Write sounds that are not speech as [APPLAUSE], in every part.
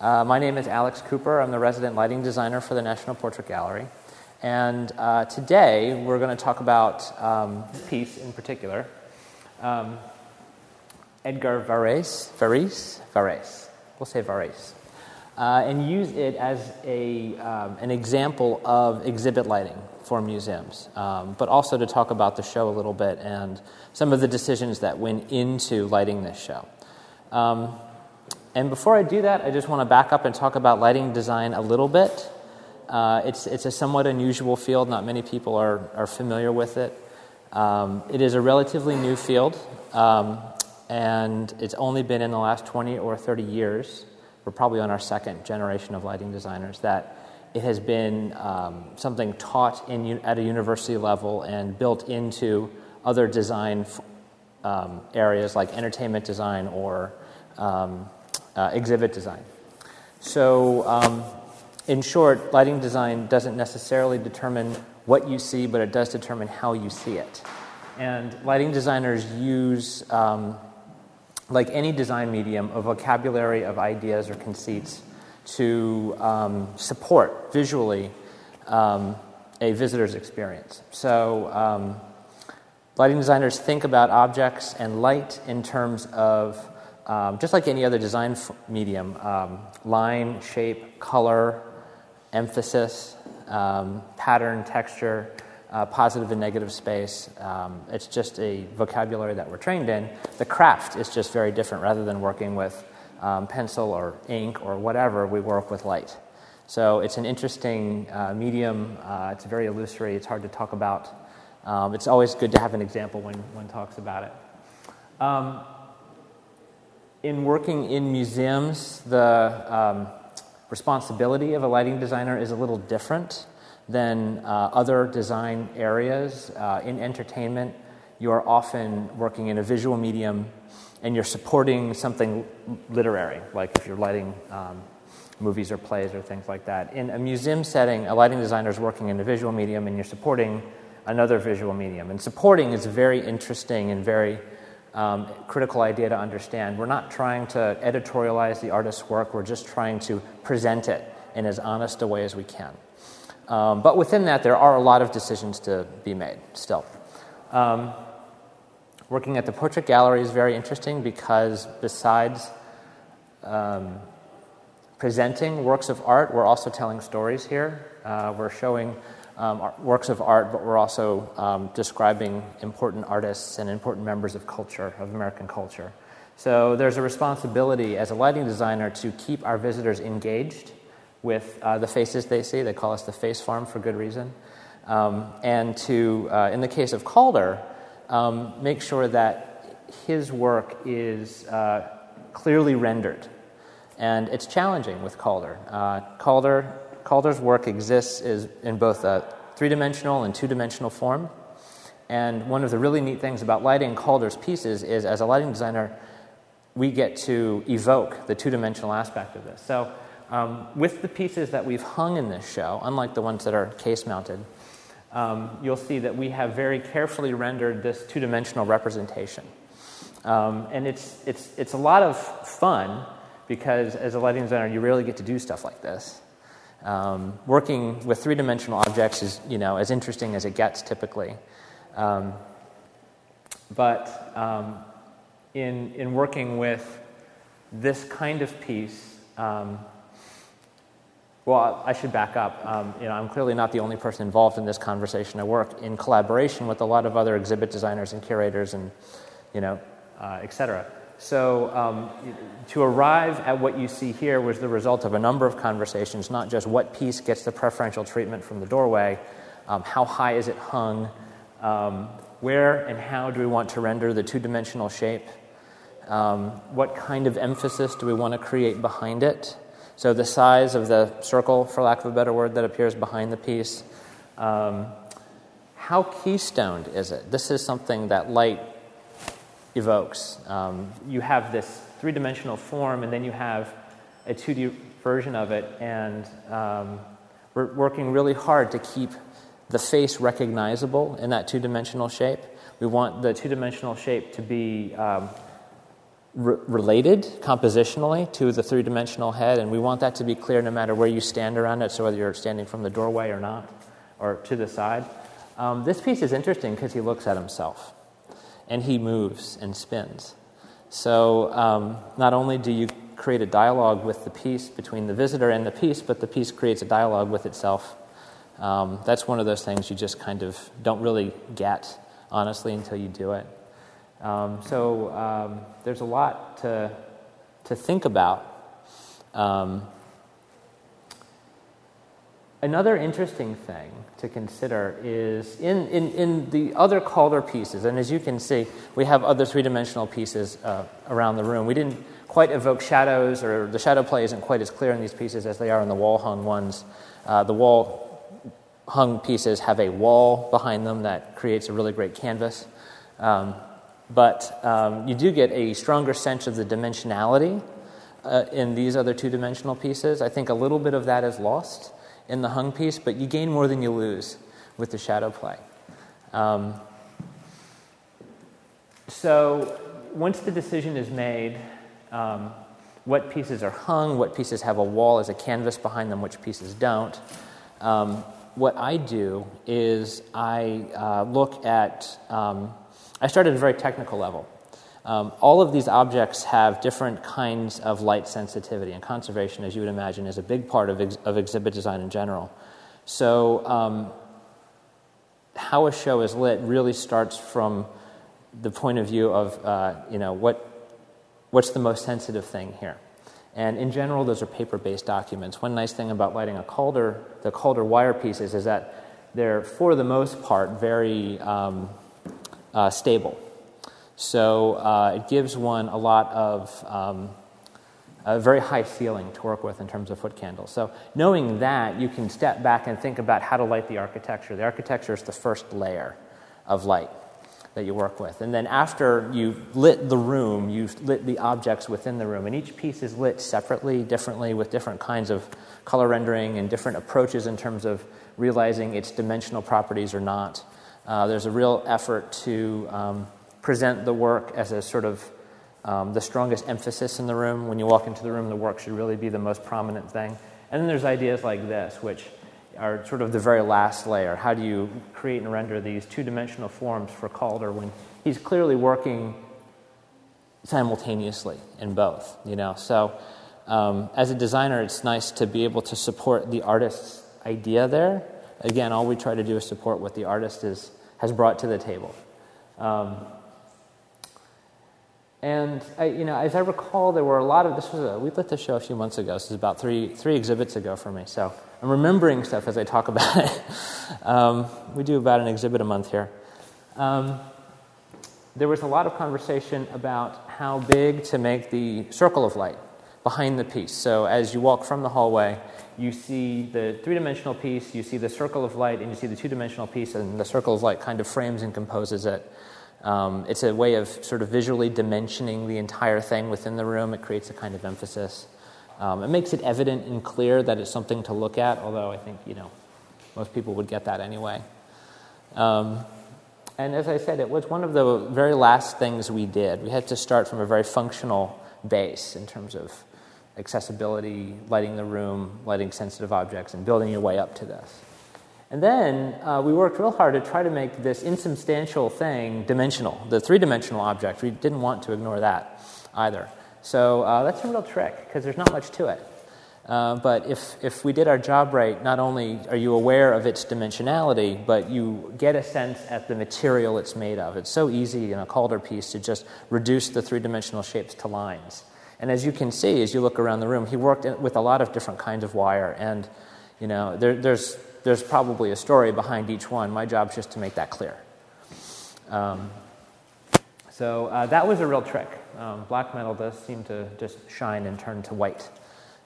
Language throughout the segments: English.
Uh, my name is Alex Cooper. I'm the resident lighting designer for the National Portrait Gallery. And uh, today we're going to talk about um, piece in particular. Um, Edgar Varese, Varese, Varese. We'll say Varese. Uh, and use it as a, um, an example of exhibit lighting for museums, um, but also to talk about the show a little bit and some of the decisions that went into lighting this show. Um, and before I do that, I just want to back up and talk about lighting design a little bit. Uh, it's, it's a somewhat unusual field, not many people are, are familiar with it. Um, it is a relatively new field, um, and it's only been in the last 20 or 30 years. We're probably on our second generation of lighting designers that it has been um, something taught in, at a university level and built into other design um, areas like entertainment design or um, uh, exhibit design. So, um, in short, lighting design doesn't necessarily determine what you see, but it does determine how you see it. And lighting designers use, um, like any design medium, a vocabulary of ideas or conceits to um, support visually um, a visitor's experience. So, um, lighting designers think about objects and light in terms of um, just like any other design f- medium um, line, shape, color, emphasis, um, pattern, texture. Uh, positive and negative space. Um, it's just a vocabulary that we're trained in. The craft is just very different. Rather than working with um, pencil or ink or whatever, we work with light. So it's an interesting uh, medium. Uh, it's very illusory. It's hard to talk about. Um, it's always good to have an example when one talks about it. In working in museums, the um, responsibility of a lighting designer is a little different than uh, other design areas. Uh, in entertainment, you are often working in a visual medium and you're supporting something literary, like if you're lighting um, movies or plays or things like that. In a museum setting, a lighting designer is working in a visual medium and you're supporting another visual medium. And supporting is very interesting and very um, critical idea to understand. We're not trying to editorialize the artist's work, we're just trying to present it in as honest a way as we can. Um, but within that, there are a lot of decisions to be made still. Um, working at the Portrait Gallery is very interesting because besides um, presenting works of art, we're also telling stories here. Uh, we're showing um, works of art, but we're also um, describing important artists and important members of culture, of American culture. So there's a responsibility as a lighting designer to keep our visitors engaged with uh, the faces they see. They call us the face farm for good reason. Um, and to, uh, in the case of Calder, um, make sure that his work is uh, clearly rendered. And it's challenging with Calder. Uh, Calder Calder's work exists is in both a three dimensional and two dimensional form. And one of the really neat things about lighting Calder's pieces is, as a lighting designer, we get to evoke the two dimensional aspect of this. So, um, with the pieces that we've hung in this show, unlike the ones that are case mounted, um, you'll see that we have very carefully rendered this two dimensional representation. Um, and it's, it's, it's a lot of fun because, as a lighting designer, you rarely get to do stuff like this. Um, working with three dimensional objects is you know, as interesting as it gets typically. Um, but um, in, in working with this kind of piece, um, well, I should back up. Um, you know, I'm clearly not the only person involved in this conversation. I work in collaboration with a lot of other exhibit designers and curators and, you know, uh, et cetera. So, um, to arrive at what you see here was the result of a number of conversations, not just what piece gets the preferential treatment from the doorway, um, how high is it hung, um, where and how do we want to render the two dimensional shape, um, what kind of emphasis do we want to create behind it. So, the size of the circle, for lack of a better word, that appears behind the piece. Um, how keystoned is it? This is something that light evokes. Um, you have this three dimensional form, and then you have a 2D version of it, and um, we're working really hard to keep the face recognizable in that two dimensional shape. We want the two dimensional shape to be um, re- related compositionally to the three dimensional head, and we want that to be clear no matter where you stand around it, so whether you're standing from the doorway or not, or to the side. Um, this piece is interesting because he looks at himself and he moves and spins. So um, not only do you create a dialogue with the piece between the visitor and the piece, but the piece creates a dialogue with itself. Um, that's one of those things you just kind of don't really get, honestly, until you do it. Um, so um, there's a lot to, to think about. Another interesting thing to consider is in, in, in the other Calder pieces, and as you can see, we have other three dimensional pieces uh, around the room. We didn't quite evoke shadows, or the shadow play isn't quite as clear in these pieces as they are in the wall hung ones. Uh, the wall hung pieces have a wall behind them that creates a really great canvas. Um, but um, you do get a stronger sense of the dimensionality uh, in these other two dimensional pieces. I think a little bit of that is lost in the hung piece, but you gain more than you lose with the shadow play. Um, so once the decision is made, um, what pieces are hung, what pieces have a wall as a canvas behind them, which pieces don't. Um, what I do is I uh, look at um, I start at a very technical level. Um, all of these objects have different kinds of light sensitivity, and conservation, as you would imagine, is a big part of, ex- of exhibit design in general. So, um, how a show is lit really starts from the point of view of, uh, you know, what, what's the most sensitive thing here. And in general, those are paper based documents. One nice thing about lighting a Calder, the Calder wire pieces, is that they're, for the most part, very um, uh, stable. So uh, it gives one a lot of um, a very high ceiling to work with in terms of foot candles. So knowing that, you can step back and think about how to light the architecture. The architecture is the first layer of light that you work with. And then after you've lit the room, you've lit the objects within the room. And each piece is lit separately, differently, with different kinds of color rendering and different approaches in terms of realizing its dimensional properties or not. Uh, there's a real effort to um, present the work as a sort of um, the strongest emphasis in the room. When you walk into the room, the work should really be the most prominent thing. And then there's ideas like this, which are sort of the very last layer. How do you create and render these two dimensional forms for Calder when he's clearly working simultaneously in both, you know? So, um, as a designer, it's nice to be able to support the artist's idea there. Again, all we try to do is support what the artist is has brought to the table. Um, and I, you know, as I recall, there were a lot of this was a, we lit the show a few months ago. This is about three three exhibits ago for me. So I'm remembering stuff as I talk about it. [LAUGHS] um, we do about an exhibit a month here. Um, there was a lot of conversation about how big to make the circle of light behind the piece. So as you walk from the hallway, you see the three dimensional piece, you see the circle of light, and you see the two dimensional piece, and the circle of light kind of frames and composes it. Um, it's a way of sort of visually dimensioning the entire thing within the room. It creates a kind of emphasis. Um, it makes it evident and clear that it's something to look at, although I think, you know, most people would get that anyway. Um, and as I said, it was one of the very last things we did. We had to start from a very functional base in terms of accessibility, lighting the room, lighting sensitive objects, and building your way up to this. And then uh, we worked real hard to try to make this insubstantial thing dimensional, the three dimensional object. We didn't want to ignore that either. So uh, that's a real trick because there's not much to it. Uh, but if, if we did our job right, not only are you aware of its dimensionality, but you get a sense at the material it's made of. It's so easy in a Calder piece to just reduce the three dimensional shapes to lines. And as you can see, as you look around the room, he worked with a lot of different kinds of wire. And, you know, there, there's, there's probably a story behind each one. My job is just to make that clear. Um, so uh, that was a real trick. Um, black metal does seem to just shine and turn to white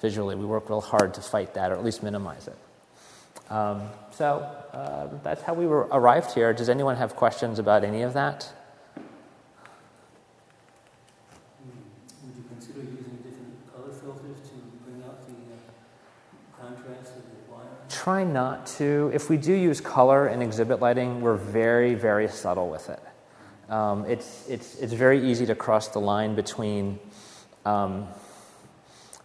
visually. We work real hard to fight that, or at least minimize it. Um, so uh, that's how we were arrived here. Does anyone have questions about any of that? Try not to. If we do use color in exhibit lighting, we're very, very subtle with it. Um, it's, it's, it's very easy to cross the line between um,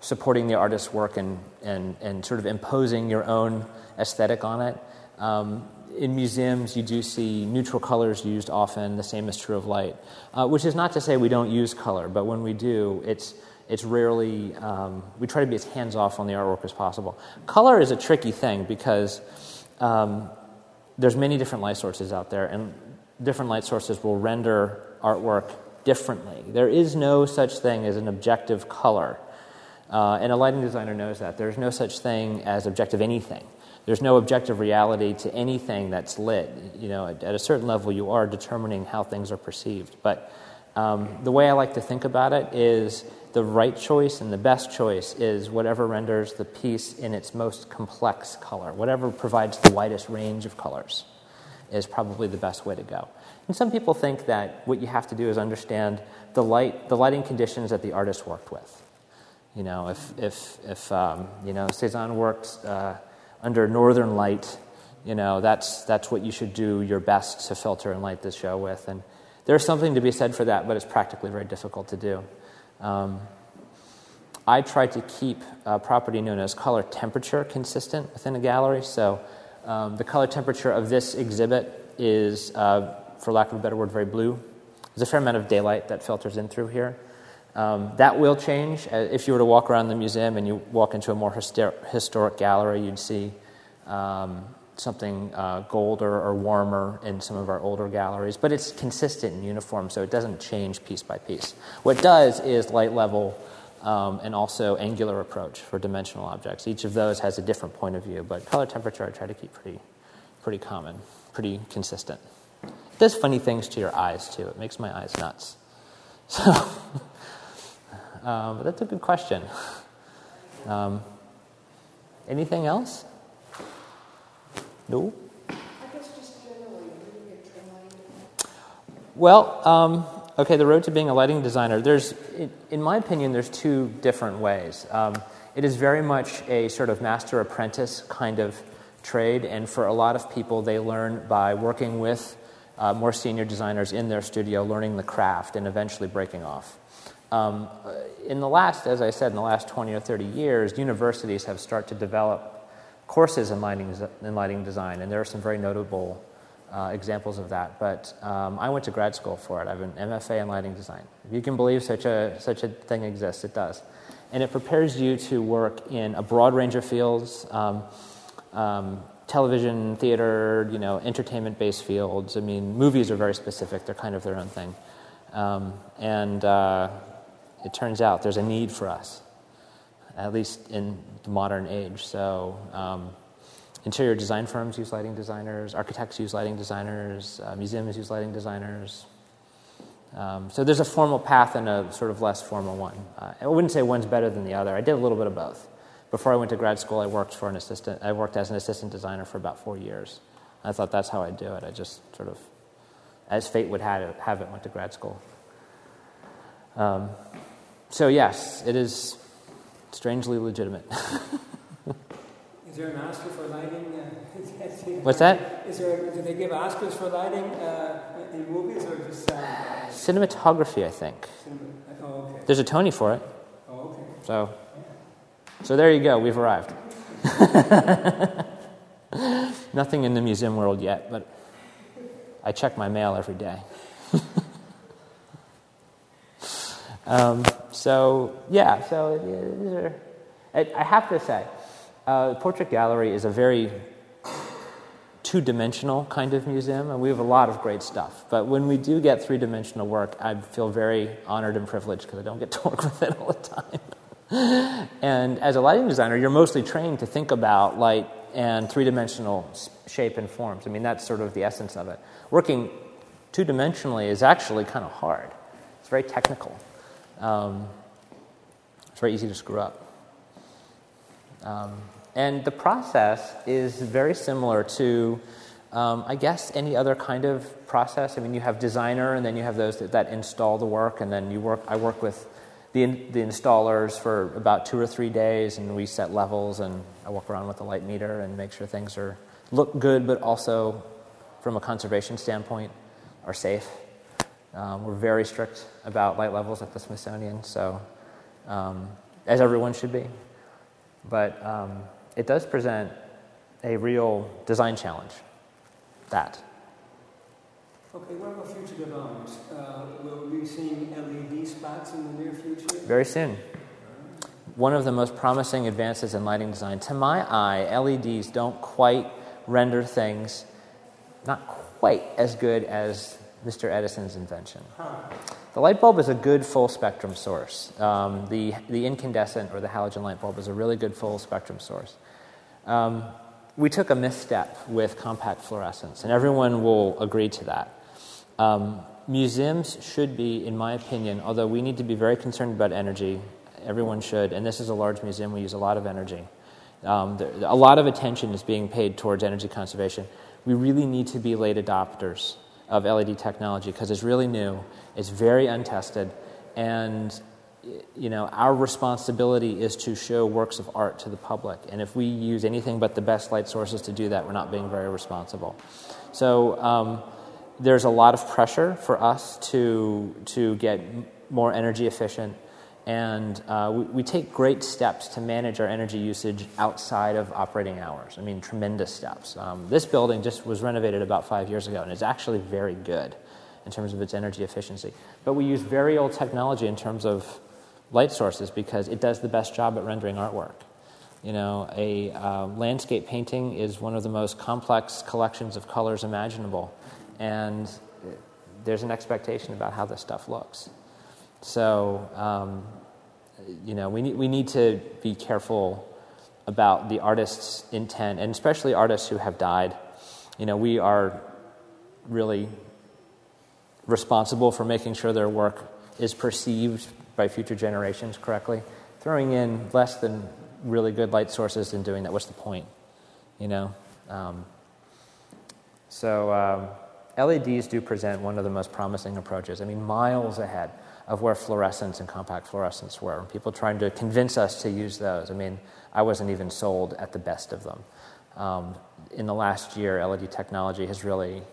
supporting the artist's work and, and, and sort of imposing your own aesthetic on it. Um, in museums, you do see neutral colors used often. The same is true of light, uh, which is not to say we don't use color, but when we do, it's it's rarely um, we try to be as hands off on the artwork as possible. Color is a tricky thing because um, there's many different light sources out there, and different light sources will render artwork differently. There is no such thing as an objective color. Uh, and a lighting designer knows that. There's no such thing as objective anything. There's no objective reality to anything that's lit. You know, at, at a certain level, you are determining how things are perceived. But um, the way I like to think about it is the right choice and the best choice is whatever renders the piece in its most complex color, whatever provides the widest range of colors is probably the best way to go. And some people think that what you have to do is understand the light, the lighting conditions that the artist worked with. You know, if if if um, you know Cezanne worked uh, under northern light, you know that's that's what you should do your best to filter and light this show with. And there's something to be said for that, but it's practically very difficult to do. Um, I try to keep a property known as color temperature consistent within a gallery. So um, the color temperature of this exhibit is, uh, for lack of a better word, very blue. There's a fair amount of daylight that filters in through here. Um, that will change. Uh, if you were to walk around the museum and you walk into a more hyster- historic gallery, you'd see um, something uh, golder or warmer in some of our older galleries, but it's consistent and uniform, so it doesn't change piece by piece. What does is light level um, and also angular approach for dimensional objects. Each of those has a different point of view, but color temperature I try to keep pretty, pretty common, pretty consistent. It does funny things to your eyes too. It makes my eyes nuts. [LAUGHS] So, um, that's a good question. Um, anything else? No? Well, um, okay, the road to being a lighting designer, there's, in my opinion, there's two different ways. Um, it is very much a sort of master apprentice kind of trade, and for a lot of people, they learn by working with uh, more senior designers in their studio, learning the craft, and eventually breaking off. Um, in the last, as I said, in the last 20 or 30 years, universities have started to develop courses in lighting, in lighting design, and there are some very notable uh, examples of that. But um, I went to grad school for it. I have an MFA in lighting design. If you can believe such a, such a thing exists, it does. And it prepares you to work in a broad range of fields um, um, television, theater, you know, entertainment based fields. I mean, movies are very specific, they're kind of their own thing. Um, and uh, it turns out there's a need for us, at least in the modern age. So, um, Interior design firms use lighting designers, architects use lighting designers, uh, museums use lighting designers. Um, so there's a formal path and a sort of less formal one. Uh, I wouldn't say one's better than the other. I did a little bit of both. Before I went to grad school, I worked for an assistant. I worked as an assistant designer for about four years. I thought that's how I'd do it. I just sort of, as fate would have it, have it went to grad school. Um, so yes, it is strangely legitimate. [LAUGHS] Is there an Oscar for lighting? Uh, [LAUGHS] What's that? Is there? Do they give Oscars for lighting uh, in movies or just uh, cinematography? I think. oh, okay. There's a Tony for it. Oh, okay. So, so there you go. We've arrived. [LAUGHS] Nothing in the museum world yet, but I check my mail every day. um, so yeah, so I, I have to say. Uh, Portrait Gallery is a very two dimensional kind of museum, and we have a lot of great stuff. But when we do get three dimensional work, I feel very honored and privileged because I don't get to work [LAUGHS] with it all the time. and as a lighting designer, you're mostly trained to think about light and three dimensional shape and forms. I mean, that's sort of the essence of it. Working two dimensionally is actually kind of hard, it's very technical. Um, it's very easy to screw up. Um, and the process is very similar to, um, I guess, any other kind of process. I mean, you have designer, and then you have those that, that install the work, and then you work. I work with the, the installers for about two or three days, and we set levels, and I walk around with a light meter and make sure things are look good, but also, from a conservation standpoint, are safe. Um, we're very strict about light levels at the Smithsonian, so um, as everyone should be. But um, it does present a real design challenge. That. Okay, what about future developments? Uh, will we be seeing LED spots in the near future? Very soon. One of the most promising advances in lighting design, to my eye, LEDs don't quite render things not quite as good as Mr. Edison's invention. The light bulb is a good full spectrum source. Um, the, the incandescent or the halogen light bulb is a really good full spectrum source. Um, we took a misstep with compact fluorescence, and everyone will agree to that. Um, museums should be, in my opinion, although we need to be very concerned about energy, everyone should, and this is a large museum, we use a lot of energy. Um, there, a lot of attention is being paid towards energy conservation. We really need to be late adopters of LED technology because it's really new, it's very untested, and you know, our responsibility is to show works of art to the public. And if we use anything but the best light sources to do that, we're not being very responsible. So um, there's a lot of pressure for us to, to get more energy efficient. And uh, we, we, take great steps to manage our energy usage outside of operating hours. I mean, tremendous steps. Um, this building just was renovated about five years ago, and it's actually very good in terms of its energy efficiency. But we use very old technology in terms of light sources because it does the best job at rendering artwork. You know, a uh, landscape painting is one of the most complex collections of colors imaginable, and there's an expectation about how this stuff looks. So, um, you know, we need, we need to be careful about the artist's intent, and especially artists who have died. You know, we are really responsible for making sure their work is perceived by future generations correctly. Throwing in less than really good light sources and doing that, what's the point? You know? Um, so um, LEDs do present one of the most promising approaches. I mean, miles ahead of where fluorescence and compact fluorescence were. And People trying to convince us to use those. I mean, I wasn't even sold at the best of them. Um, in the last year, LED technology has really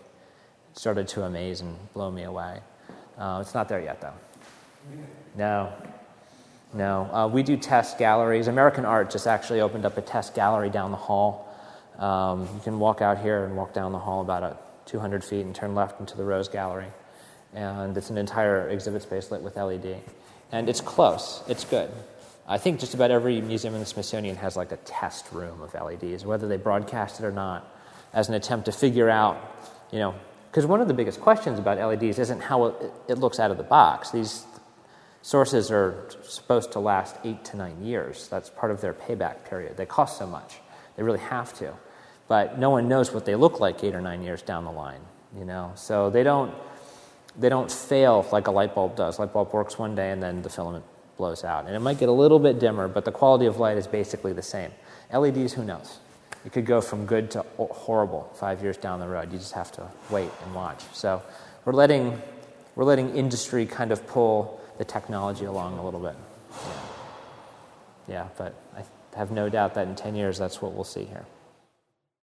started to amaze and blow me away. Uh, it's not there yet, though. No. No. Uh, we do test galleries. American Art just actually opened up a test gallery down the hall. Um, you can walk out here and walk down the hall about a 200 feet and turn left into the Rose Gallery. And it's an entire exhibit space lit with LED. And it's close, it's good. I think just about every museum in the Smithsonian has like a test room of LEDs, whether they broadcast it or not, as an attempt to figure out, you know, because one of the biggest questions about LEDs isn't how it, looks out of the box. These Sources are supposed to last eight to nine years. That's part of their payback period. They cost so much. They really have to. But no one knows what they look like eight or nine years down the line, you know? So they don't, they don't fail like a light bulb does. Light bulb works one day and then the filament blows out. And it might get a little bit dimmer, but the quality of light is basically the same. LEDs, who knows? It could go from good to horrible five years down the road. You just have to wait and watch. So we're letting, we're letting industry kind of pull the technology along a little bit. Yeah, yeah but I have no doubt that in 10 years, that's what we'll see here.